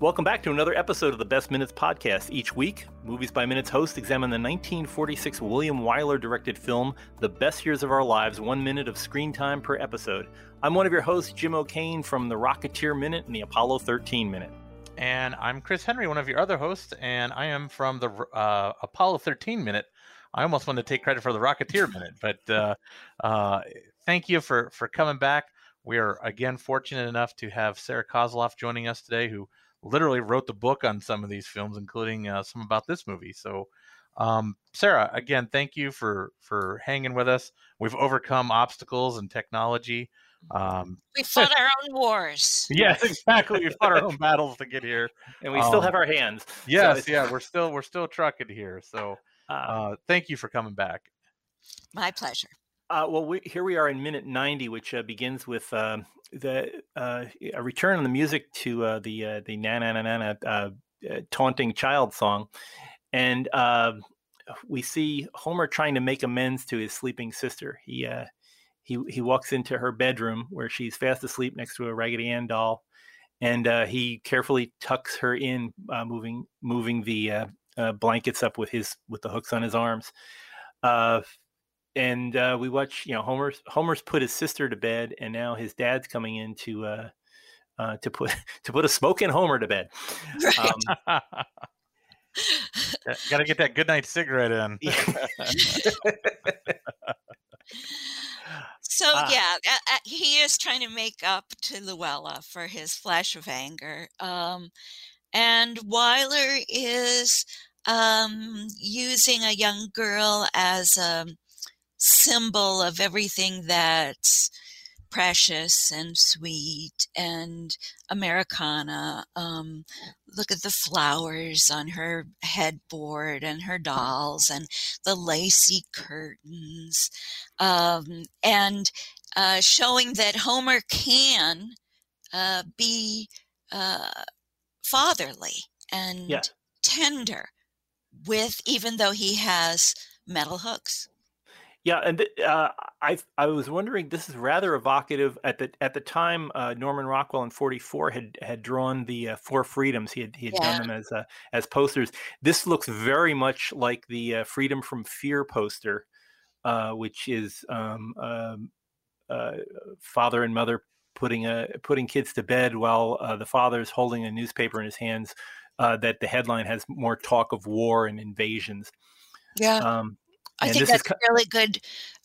Welcome back to another episode of the Best Minutes podcast. Each week, Movies by Minutes hosts examine the 1946 William Wyler directed film, The Best Years of Our Lives, one minute of screen time per episode. I'm one of your hosts, Jim O'Kane from the Rocketeer Minute and the Apollo 13 Minute. And I'm Chris Henry, one of your other hosts, and I am from the uh, Apollo 13 Minute. I almost want to take credit for the Rocketeer Minute, but uh, uh, thank you for, for coming back. We are again fortunate enough to have Sarah Kozloff joining us today, who literally wrote the book on some of these films, including uh, some about this movie. So, um, Sarah, again, thank you for for hanging with us. We've overcome obstacles and technology. Um, we fought our own wars. Yes, exactly. We fought our own battles to get here, and we um, still have our hands. Yes, so yeah, we're still we're still trucking here. So, uh, uh, thank you for coming back. My pleasure. Uh, well, we, here we are in minute 90, which uh, begins with uh, the uh, a return on the music to uh, the uh, the na na na na uh, taunting child song, and we see Homer trying to make amends to his sleeping sister. He he he walks into her bedroom where she's fast asleep next to a Raggedy Ann doll, and he carefully tucks her in, moving moving the blankets up with his with the hooks on his arms and uh, we watch. You know, Homer's Homer's put his sister to bed, and now his dad's coming in to uh, uh, to put to put a smoking Homer to bed. Right. Um, Got to get that good night cigarette in. so ah. yeah, he is trying to make up to Luella for his flash of anger, um, and Wyler is um, using a young girl as a symbol of everything that's precious and sweet and Americana. Um, look at the flowers on her headboard and her dolls and the lacy curtains. Um, and uh, showing that Homer can uh, be uh, fatherly and yeah. tender with, even though he has metal hooks. Yeah, and uh, I I was wondering. This is rather evocative. At the at the time, uh, Norman Rockwell in '44 had had drawn the uh, Four Freedoms. He had he had yeah. done them as uh, as posters. This looks very much like the uh, Freedom from Fear poster, uh, which is um, um, father and mother putting a putting kids to bed while the father is holding a newspaper in his hands. that the headline has more talk of war and invasions. Yeah. Um, I think that's a really good,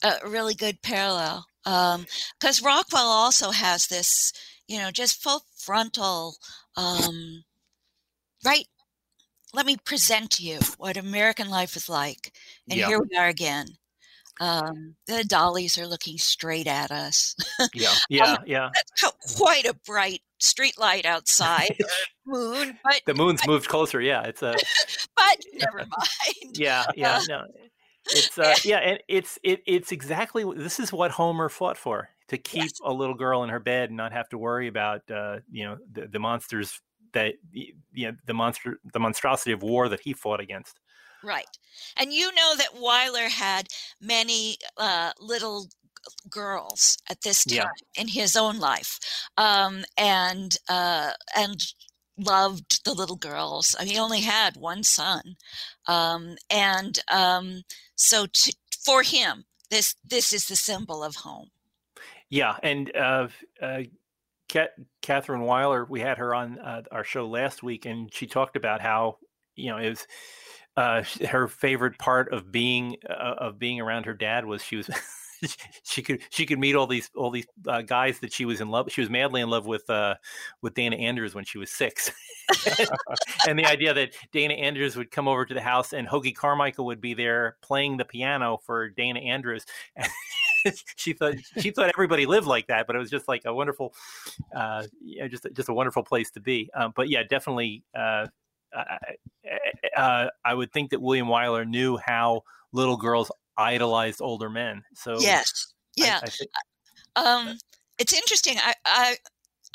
uh, really good parallel. Because um, Rockwell also has this, you know, just full frontal, um, right? Let me present to you what American life is like, and yeah. here we are again. Um, the dollies are looking straight at us. Yeah, yeah, yeah. That's quite a bright street light outside. moon, but the moon's moved closer. Yeah, it's a. but never mind. Yeah, yeah, uh, no it's uh, yeah, and it's it it's exactly this is what Homer fought for to keep yes. a little girl in her bed and not have to worry about uh, you know the, the monsters that you know the monster the monstrosity of war that he fought against. Right, and you know that Wyler had many uh, little girls at this time yeah. in his own life, um, and uh, and loved the little girls. I mean, he only had one son, um, and um, so to, for him, this this is the symbol of home. Yeah, and uh, uh, Catherine Wyler, we had her on uh, our show last week, and she talked about how you know it was uh, her favorite part of being uh, of being around her dad was she was she could she could meet all these all these uh, guys that she was in love. She was madly in love with uh, with Dana Andrews when she was six, and the idea that Dana Andrews would come over to the house and Hoagy Carmichael would be there playing the piano for Dana Andrews. she thought she thought everybody lived like that, but it was just like a wonderful, uh, know, just just a wonderful place to be. Um, but yeah, definitely. Uh, uh, I would think that William Wyler knew how little girls idolized older men. So yes, yeah. I, I think, um, it's interesting. I, I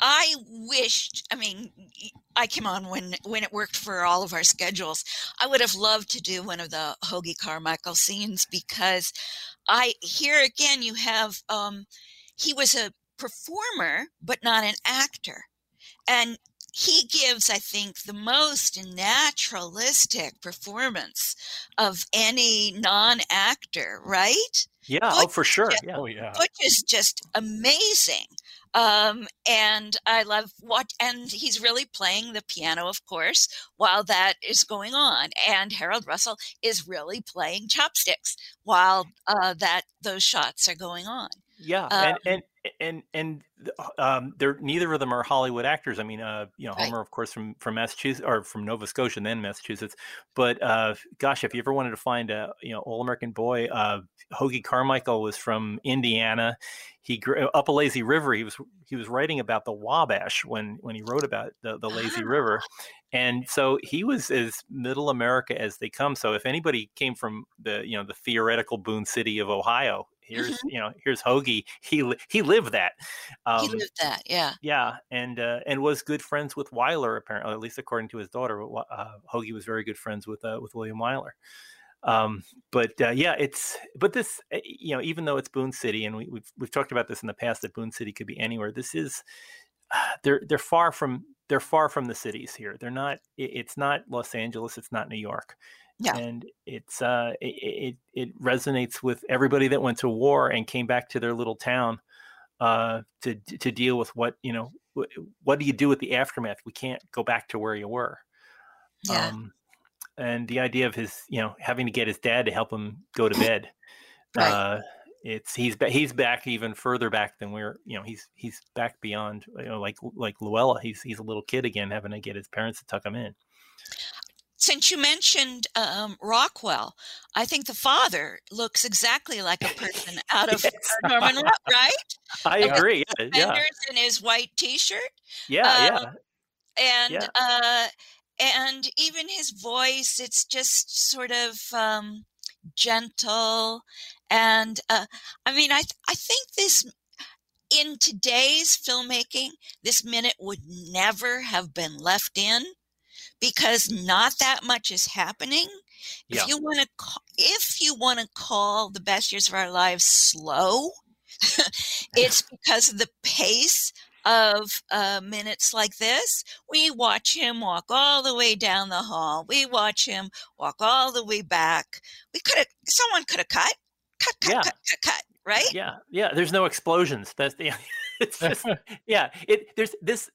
I wished. I mean, I came on when when it worked for all of our schedules. I would have loved to do one of the Hoagy Carmichael scenes because I here again you have um, he was a performer but not an actor, and he gives, I think, the most naturalistic performance of any non actor, right? Yeah, oh, for sure. Yeah. Oh, yeah. Butch is just amazing. Um, and I love what, and he's really playing the piano, of course, while that is going on. And Harold Russell is really playing chopsticks while uh, that those shots are going on. Yeah, um, and, and and and um, they're neither of them are Hollywood actors. I mean, uh, you know, Homer, right. of course, from from Massachusetts or from Nova Scotia, and then Massachusetts. But uh, gosh, if you ever wanted to find a you know all American boy, uh, Hoagy Carmichael was from Indiana. He grew up a lazy river. He was he was writing about the Wabash when when he wrote about the, the lazy river, ah. and so he was as middle America as they come. So if anybody came from the you know the theoretical Boone City of Ohio, here's mm-hmm. you know here's Hoagy. He he lived that. Um, he lived that, yeah. Yeah, and uh, and was good friends with Wyler apparently, at least according to his daughter. Uh, Hoagy was very good friends with uh, with William Wyler. Um, but uh, yeah, it's but this eh, you know even though it's Boone City, and we, we've, we've talked about this in the past that Boone City could be anywhere. This is they're they're far from they're far from the cities here. They're not. It's not Los Angeles. It's not New York. Yeah. And it's uh, it, it, it resonates with everybody that went to war and came back to their little town uh, to to deal with what you know. What do you do with the aftermath? We can't go back to where you were. Yeah. Um, and the idea of his, you know, having to get his dad to help him go to bed. right. Uh, it's he's he's back even further back than we're you know he's he's back beyond you know like like Luella he's he's a little kid again having to get his parents to tuck him in since you mentioned um, Rockwell, I think the father looks exactly like a person out of yes. Norman, right? I agree. Yeah, yeah. in his white T-shirt. Yeah, um, yeah. And yeah. Uh, and even his voice, it's just sort of um, gentle. And uh, I mean, I I think this in today's filmmaking, this minute would never have been left in because not that much is happening. Yeah. If you want to, if you want to call the best years of our lives slow, it's because of the pace of uh, minutes like this. We watch him walk all the way down the hall. We watch him walk all the way back. We could have, someone could have cut, cut, cut, yeah. cut, cut, cut, right? Yeah, yeah. There's no explosions. That's the. it's just yeah. It there's this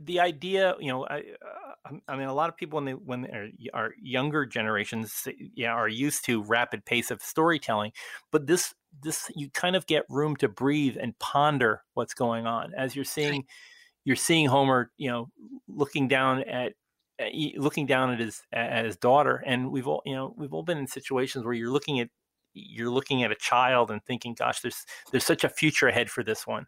the idea. You know, I, uh, I mean, a lot of people when they when they are, are younger generations, yeah, are used to rapid pace of storytelling, but this this you kind of get room to breathe and ponder what's going on as you're seeing you're seeing Homer, you know, looking down at looking down at his at his daughter, and we've all you know we've all been in situations where you're looking at you're looking at a child and thinking, "Gosh, there's there's such a future ahead for this one."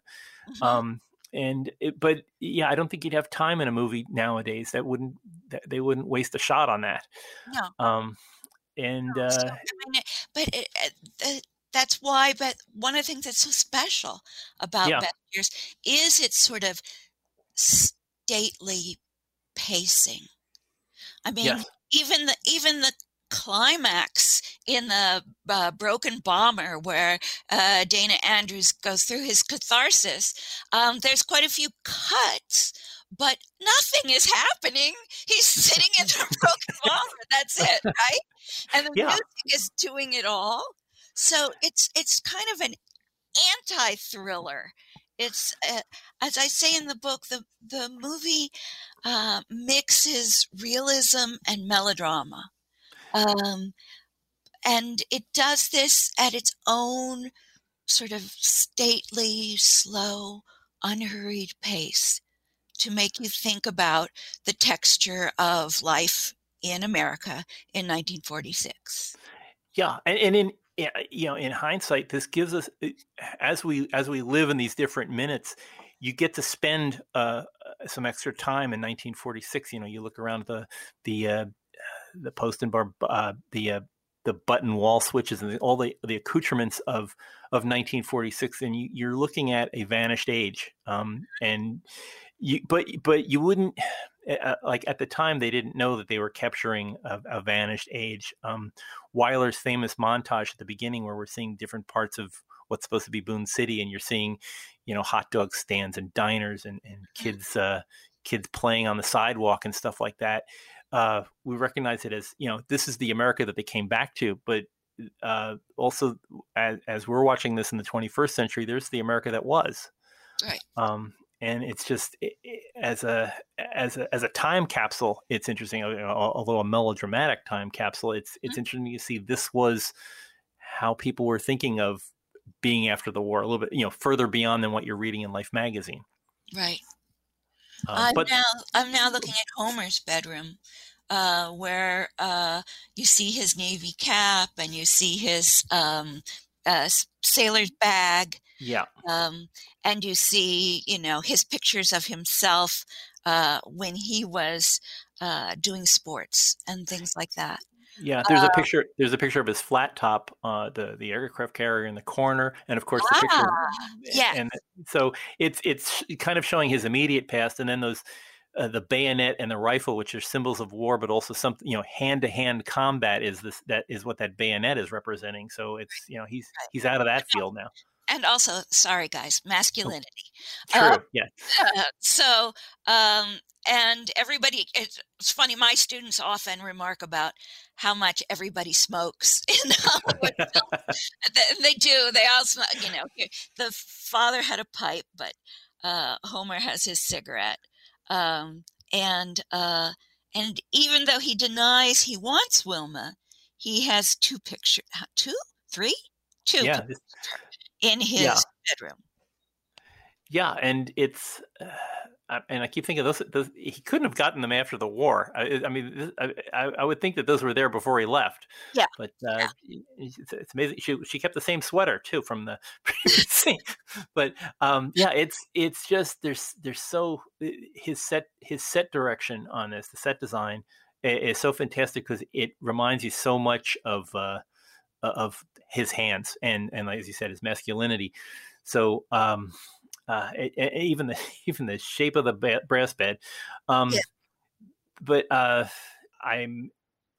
Mm-hmm. Um, and it, but yeah, I don't think you'd have time in a movie nowadays that wouldn't that they wouldn't waste a shot on that. No. Um, and no, uh, I mean, but it, that's why. But one of the things that's so special about yeah. Years is its sort of stately pacing. I mean, yes. even the even the climax in the uh, Broken Bomber, where uh, Dana Andrews goes through his catharsis, um, there's quite a few cuts, but nothing is happening. He's sitting in the Broken Bomber. That's it, right? And the yeah. music is doing it all. So it's it's kind of an anti-thriller. It's uh, as I say in the book, the the movie uh, mixes realism and melodrama. Um, and it does this at its own sort of stately, slow, unhurried pace to make you think about the texture of life in America in 1946. Yeah, and, and in you know in hindsight, this gives us as we as we live in these different minutes, you get to spend uh, some extra time in 1946. You know, you look around the the uh, the post and bar, uh, the uh, the button wall switches and the, all the the accoutrements of of 1946, and you, are looking at a vanished age. Um, and you, but but you wouldn't uh, like at the time they didn't know that they were capturing a, a vanished age. Um, Wyler's famous montage at the beginning, where we're seeing different parts of what's supposed to be Boone City, and you're seeing, you know, hot dog stands and diners and, and mm. kids uh, kids playing on the sidewalk and stuff like that. Uh, we recognize it as you know this is the America that they came back to, but uh, also as, as, we're watching this in the 21st century, there's the America that was. Right. Um, and it's just it, it, as a as a as a time capsule, it's interesting. Although a melodramatic time capsule, it's it's mm-hmm. interesting to see this was how people were thinking of being after the war a little bit, you know, further beyond than what you're reading in Life magazine. Right. Uh, I'm but, now I'm now looking at Homer's bedroom, uh, where uh, you see his navy cap and you see his um, uh, sailor's bag. Yeah. Um, and you see, you know, his pictures of himself uh, when he was uh, doing sports and things like that. Yeah, there's a picture. There's a picture of his flat top, uh, the the aircraft carrier in the corner, and of course the ah, picture. Yeah. And so it's it's kind of showing his immediate past, and then those uh, the bayonet and the rifle, which are symbols of war, but also something you know, hand to hand combat is this that is what that bayonet is representing. So it's you know he's he's out of that field now. And also, sorry guys, masculinity. True. Uh, yeah. Uh, so, um, and everybody, it's, it's funny. My students often remark about how much everybody smokes in Hollywood. they do. They all smoke. You know, the father had a pipe, but uh, Homer has his cigarette. Um, and uh, and even though he denies he wants Wilma, he has two pictures, two, three, two yeah. In his yeah. bedroom. Yeah, and it's. Uh, and I keep thinking those, those, he couldn't have gotten them after the war. I, I mean, I, I, would think that those were there before he left. Yeah, but uh, yeah. It's, it's, amazing. She she kept the same sweater too from the previous scene. But um, yeah, it's it's just there's there's so his set his set direction on this, the set design is so fantastic because it reminds you so much of uh, of his hands and and as you said, his masculinity. So um, uh, even the even the shape of the brass bed. Um, yeah. But uh, I'm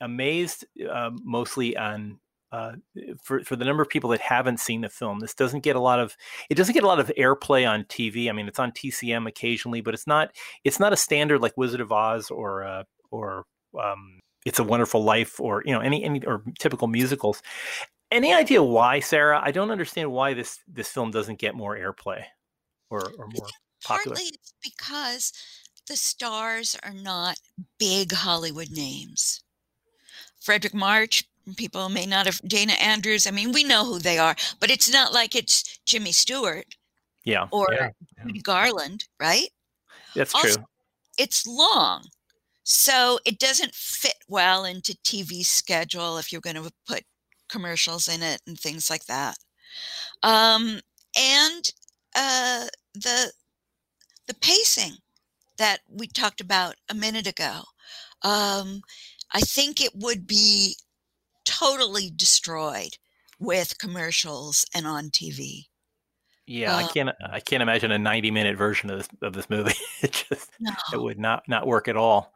amazed uh, mostly on uh, for for the number of people that haven't seen the film. This doesn't get a lot of it doesn't get a lot of airplay on TV. I mean, it's on TCM occasionally, but it's not it's not a standard like Wizard of Oz or uh, or um, It's a Wonderful Life or you know any any or typical musicals. Any idea why, Sarah? I don't understand why this this film doesn't get more airplay or, or more popular? Partly it's because the stars are not big Hollywood names. Fredric March, people may not have, Dana Andrews, I mean, we know who they are, but it's not like it's Jimmy Stewart. Yeah. Or yeah, yeah. Garland, right? That's also, true. It's long. So it doesn't fit well into TV schedule if you're going to put commercials in it and things like that. Um, and uh, the the pacing that we talked about a minute ago. Um, I think it would be totally destroyed with commercials and on TV. Yeah, uh, I can't. I can't imagine a ninety-minute version of this of this movie. it just no. it would not not work at all.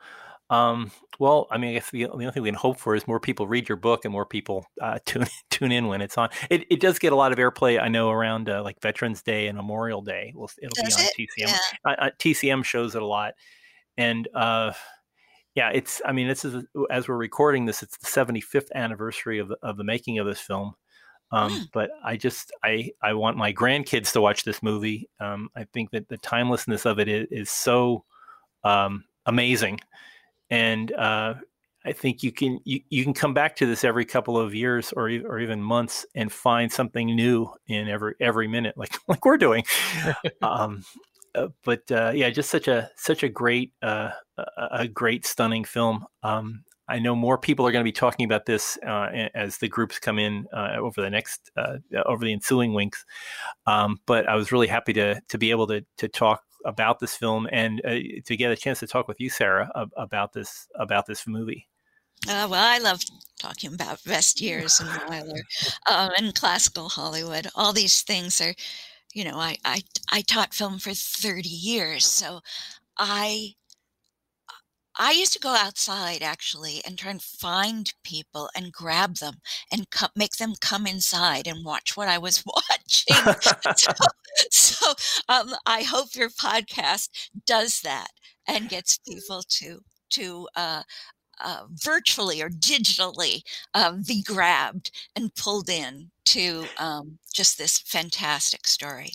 Um, well, I mean, I guess the, the, only thing we can hope for is more people read your book and more people uh, tune tune in when it's on. It, it does get a lot of airplay, I know, around uh, like Veterans Day and Memorial Day. It'll, it'll be on it? TCM. Yeah. Uh, uh TCM shows it a lot, and uh, yeah, it's. I mean, this is as we're recording this, it's the 75th anniversary of the, of the making of this film. Um, mm. But I just I I want my grandkids to watch this movie. Um, I think that the timelessness of it is, is so um, amazing and uh, I think you can you, you can come back to this every couple of years or or even months and find something new in every every minute, like like we're doing. um, uh, but uh, yeah, just such a such a great uh, a great stunning film. Um, I know more people are going to be talking about this uh, as the groups come in uh, over the next uh, over the ensuing weeks. Um, but I was really happy to to be able to to talk about this film and uh, to get a chance to talk with you, Sarah, about this about this movie. Uh, well, I love talking about best years and Wyler um, and classical Hollywood. All these things are, you know, I, I I taught film for thirty years, so I I used to go outside actually and try and find people and grab them and co- make them come inside and watch what I was watching. so, so um, I hope your podcast does that and gets people to to uh, uh, virtually or digitally uh, be grabbed and pulled in to um, just this fantastic story.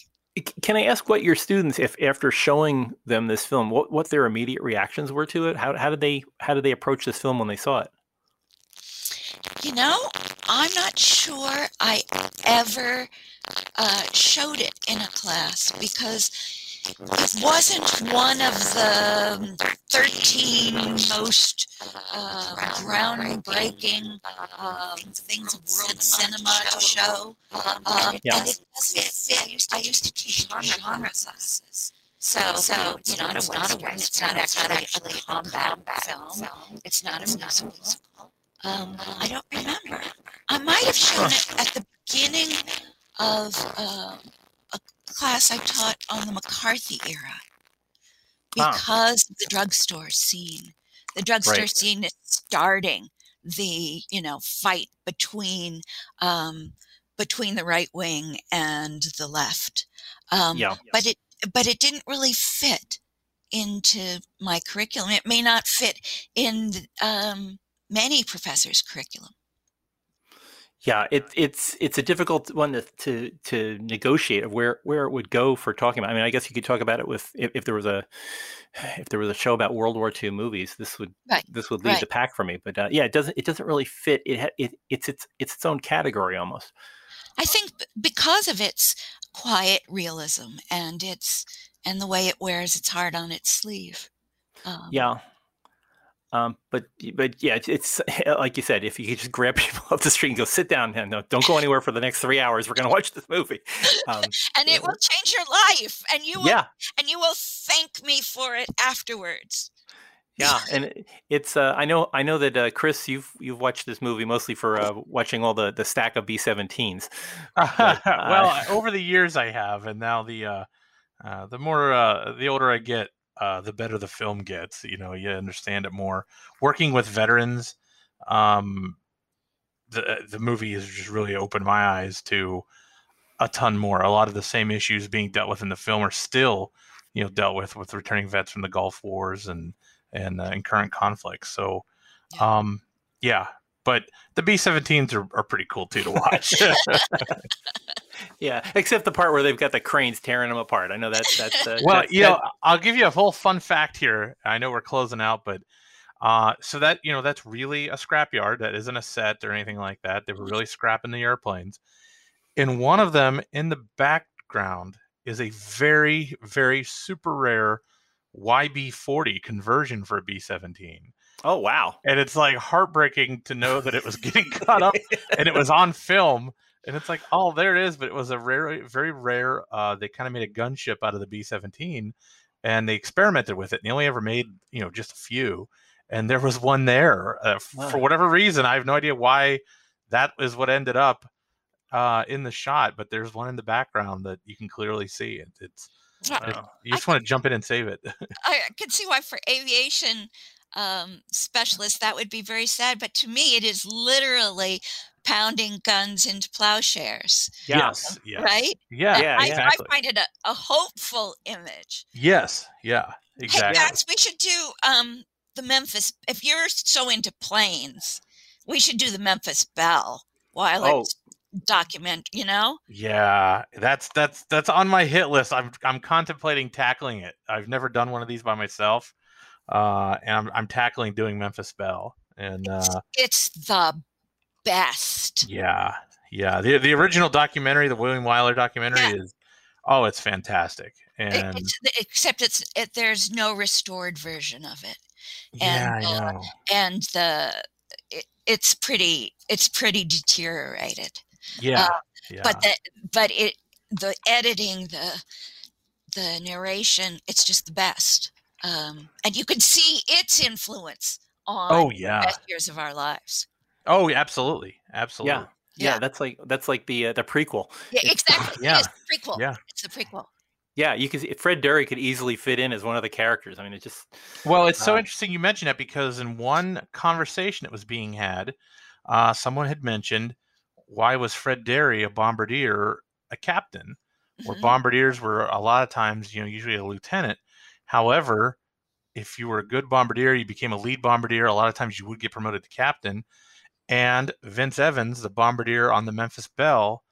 Can I ask what your students, if after showing them this film, what, what their immediate reactions were to it? How, how did they how did they approach this film when they saw it? You know, I'm not sure I ever uh, showed it in a class because wasn't one of the 13 most uh, groundbreaking um, things of world cinema to show. Um, Yeah. And it doesn't fit. I used to, I used to teach genre classes. So, so you know, it's not a western. It's not actually a combat film. It's not a musical. Um, I don't remember. I might have shown it at the beginning of um, class I taught on the McCarthy era Ah. because of the drugstore scene. The drugstore Right. scene is starting the you know fight between um, between the right wing and the left. Um, Yeah. but it but it didn't really fit into my curriculum. It may not fit in um, many professors' curriculum. Yeah, it, it's it's a difficult one to, to to negotiate of where where it would go for talking about. I mean, I guess you could talk about it with if, if there was a if there was a show about World War II movies, this would Right, this would lead right. the pack for me. But uh, yeah, it doesn't it doesn't really fit. It, ha- it it's it's it's its own category almost. I think because of its quiet realism and its and the way it wears its heart on its sleeve. Um, Yeah. Um, but but yeah, it's, it's like you said. If you could just grab people off the street and go sit down and no, don't go anywhere for the next three hours. We're going to watch this movie. Um, and it will change your life, and you will, yeah, and you will thank me for it afterwards. yeah, and it's. Uh, I know. I know that uh, Chris, you've you've watched this movie mostly for uh, watching all the the stack of B-17s. But, well, uh, over the years I have, and now the uh, uh, the more uh, the older I get, uh, the better the film gets. You know, you understand it more. Working with veterans, um, the the movie has just really opened my eyes to a ton more. A lot of the same issues being dealt with in the film are still, you know, dealt with with returning vets from the Gulf Wars and and, uh, and current conflicts. So, Yeah. um, yeah. But the B-17s are, are pretty cool too to watch. Yeah, except the part where they've got the cranes tearing them apart. I know that's that's. Uh, well, that's- you know, I'll give you a whole fun fact here. I know we're closing out, but uh, so that you know, that's really a scrapyard. That isn't a set or anything like that. They were really scrapping the airplanes. In one of them, in the background, is a very, very super rare YB40 conversion for a B17, oh wow. and it's like heartbreaking to know that it was getting cut up and it was on film and it's like oh there it is but it was a rare very rare uh they kind of made a gunship out of the b-17 and they experimented with it and they only ever made you know just a few and there was one there uh, f- Wow. for whatever reason i have no idea why that is what ended up uh in the shot but there's one in the background that you can clearly see it it's Uh, it- you just want to jump in and save it I can see why for aviation um, specialists that would be very sad, but to me, it is literally pounding guns into plowshares, Yeah. yes yes right? yeah, Yeah, I, exactly I find it a, a hopeful image. yes yeah Exactly. Hey, exactly Max, we should do um, the Memphis. If you're so into planes, we should do the Memphis Belle while Oh. it's document. You know, Yeah, that's that's that's on my hit list. I'm I'm contemplating tackling it. I've never done one of these by myself, uh, and I'm I'm tackling doing Memphis Belle. And uh, it's the best. yeah, yeah, the the original documentary, the William Wyler documentary, Yeah. is oh, it's fantastic. And it's, except it's it, there's no restored version of it. yeah, and, I uh, and the it, it's pretty it's pretty deteriorated. Yeah, yeah, but the but it the editing the the narration it's just the best. Um and you can see its influence on oh the yeah, best years of our lives oh absolutely, absolutely. Yeah. Yeah, Yeah. that's like that's like the uh, the prequel. yeah It's- exactly yeah, it's the prequel yeah. it's the prequel Yeah, you can see Fred Derry could easily fit in as one of the characters. I mean, it just Well, it's so Uh, interesting you mentioned that because in one conversation that was being had, uh, someone had mentioned why was Fred Derry a bombardier a captain, where Mhm. bombardiers were a lot of times, you know, usually a lieutenant. However, if you were a good bombardier, you became a lead bombardier. A lot of times you would get promoted to captain. And Vince Evans, the bombardier on the Memphis Belle,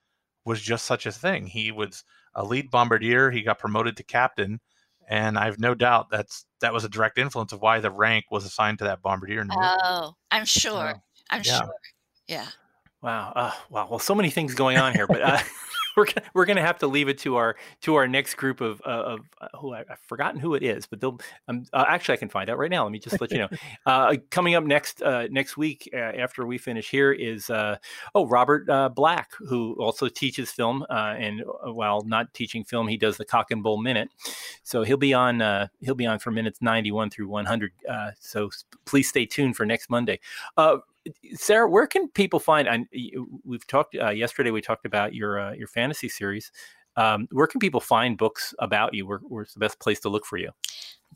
was just such a thing. He was a lead bombardier. He got promoted to captain, and I have no doubt that's that was a direct influence of why the rank was assigned to that bombardier. In. Oh, I'm sure. I'm Yeah. sure. Yeah. Wow. Uh, wow. Well, so many things going on here, but uh, we're gonna, we're going to have to leave it to our to our next group of uh, of uh, who I, I've forgotten who it is, but they'll um, uh, actually I can find out right now. Let me just let you know. Uh, coming up next uh, next week uh, after we finish here is uh, oh Robert uh, Black, who also teaches film, uh, and uh, while not teaching film, he does the Cock and Bull Minute. So he'll be on uh, he'll be on for minutes ninety one through one hundred. Uh, so please stay tuned for next Monday. Sarah, where can people find? And we've talked uh, yesterday. We talked about your uh, your fantasy series. Um, where can people find books about you? Where, where's the best place to look for you?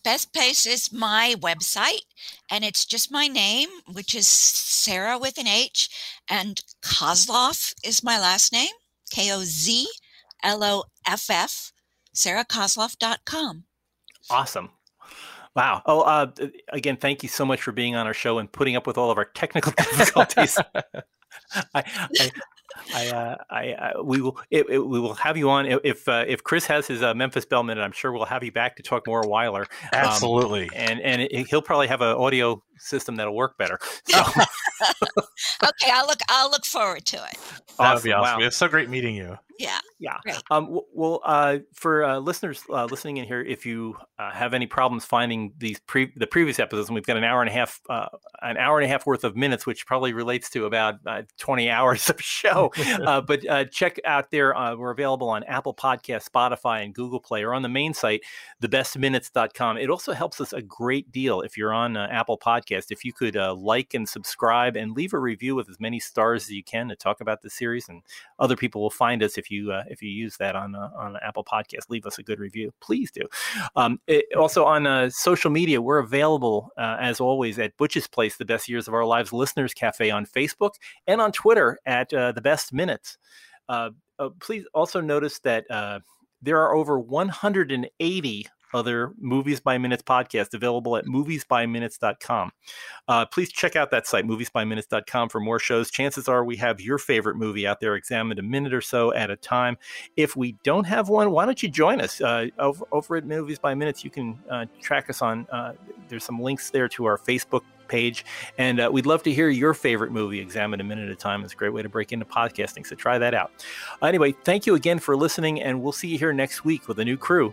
Best place is my website, and it's just my name, which is Sarah with an H, and Kozloff is my last name, K O Z L O F F, sarahkozloff.com. Awesome. Wow. Oh, uh, again, thank you so much for being on our show and putting up with all of our technical difficulties. I, I, I, uh, I, uh, we will, it, it, we will have you on if uh, if Chris has his uh, Memphis Belle minute. I'm sure we'll have you back to talk more Wyler. Absolutely. and and it, he'll probably have an audio system that'll work better. So, Okay, I'll look. I'll look forward to it. that would be awesome. awesome. Wow. It's so great meeting you. Yeah. Yeah. Great. Um, well, uh, for uh, listeners uh, listening in here, if you uh, have any problems finding these pre- the previous episodes, and we've got an hour and a half, uh, an hour and a half worth of minutes, which probably relates to about uh, twenty hours of show. uh, but uh, check out there. Uh, we're available on Apple Podcast, Spotify, and Google Play, or on the main site, thebestminutes.com. It also helps us a great deal if you're on uh, Apple Podcast. If you could uh, like and subscribe and leave a review with as many stars as you can to talk about the series, and other people will find us if you uh, if you use that on uh, on Apple Podcast. Leave us a good review, please do. Um, it, also on uh, social media, we're available uh, as always at Butch's Place, the Best Years of Our Lives Listeners Cafe on Facebook and on Twitter at uh, the Best Minutes. Uh, please also notice that there are over 180 other Movies by Minutes podcast available at moviesbyminutes.com. Uh, please check out that site, moviesbyminutes.com, for more shows. Chances are we have your favorite movie out there examined a minute or so at a time. If we don't have one, why don't you join us uh, over, over at Movies by Minutes? You can uh, track us on, uh, there's some links there to our Facebook page. And uh, we'd love to hear your favorite movie examined a minute at a time. It's a great way to break into podcasting. So try that out. Anyway, thank you again for listening, and we'll see you here next week with a new crew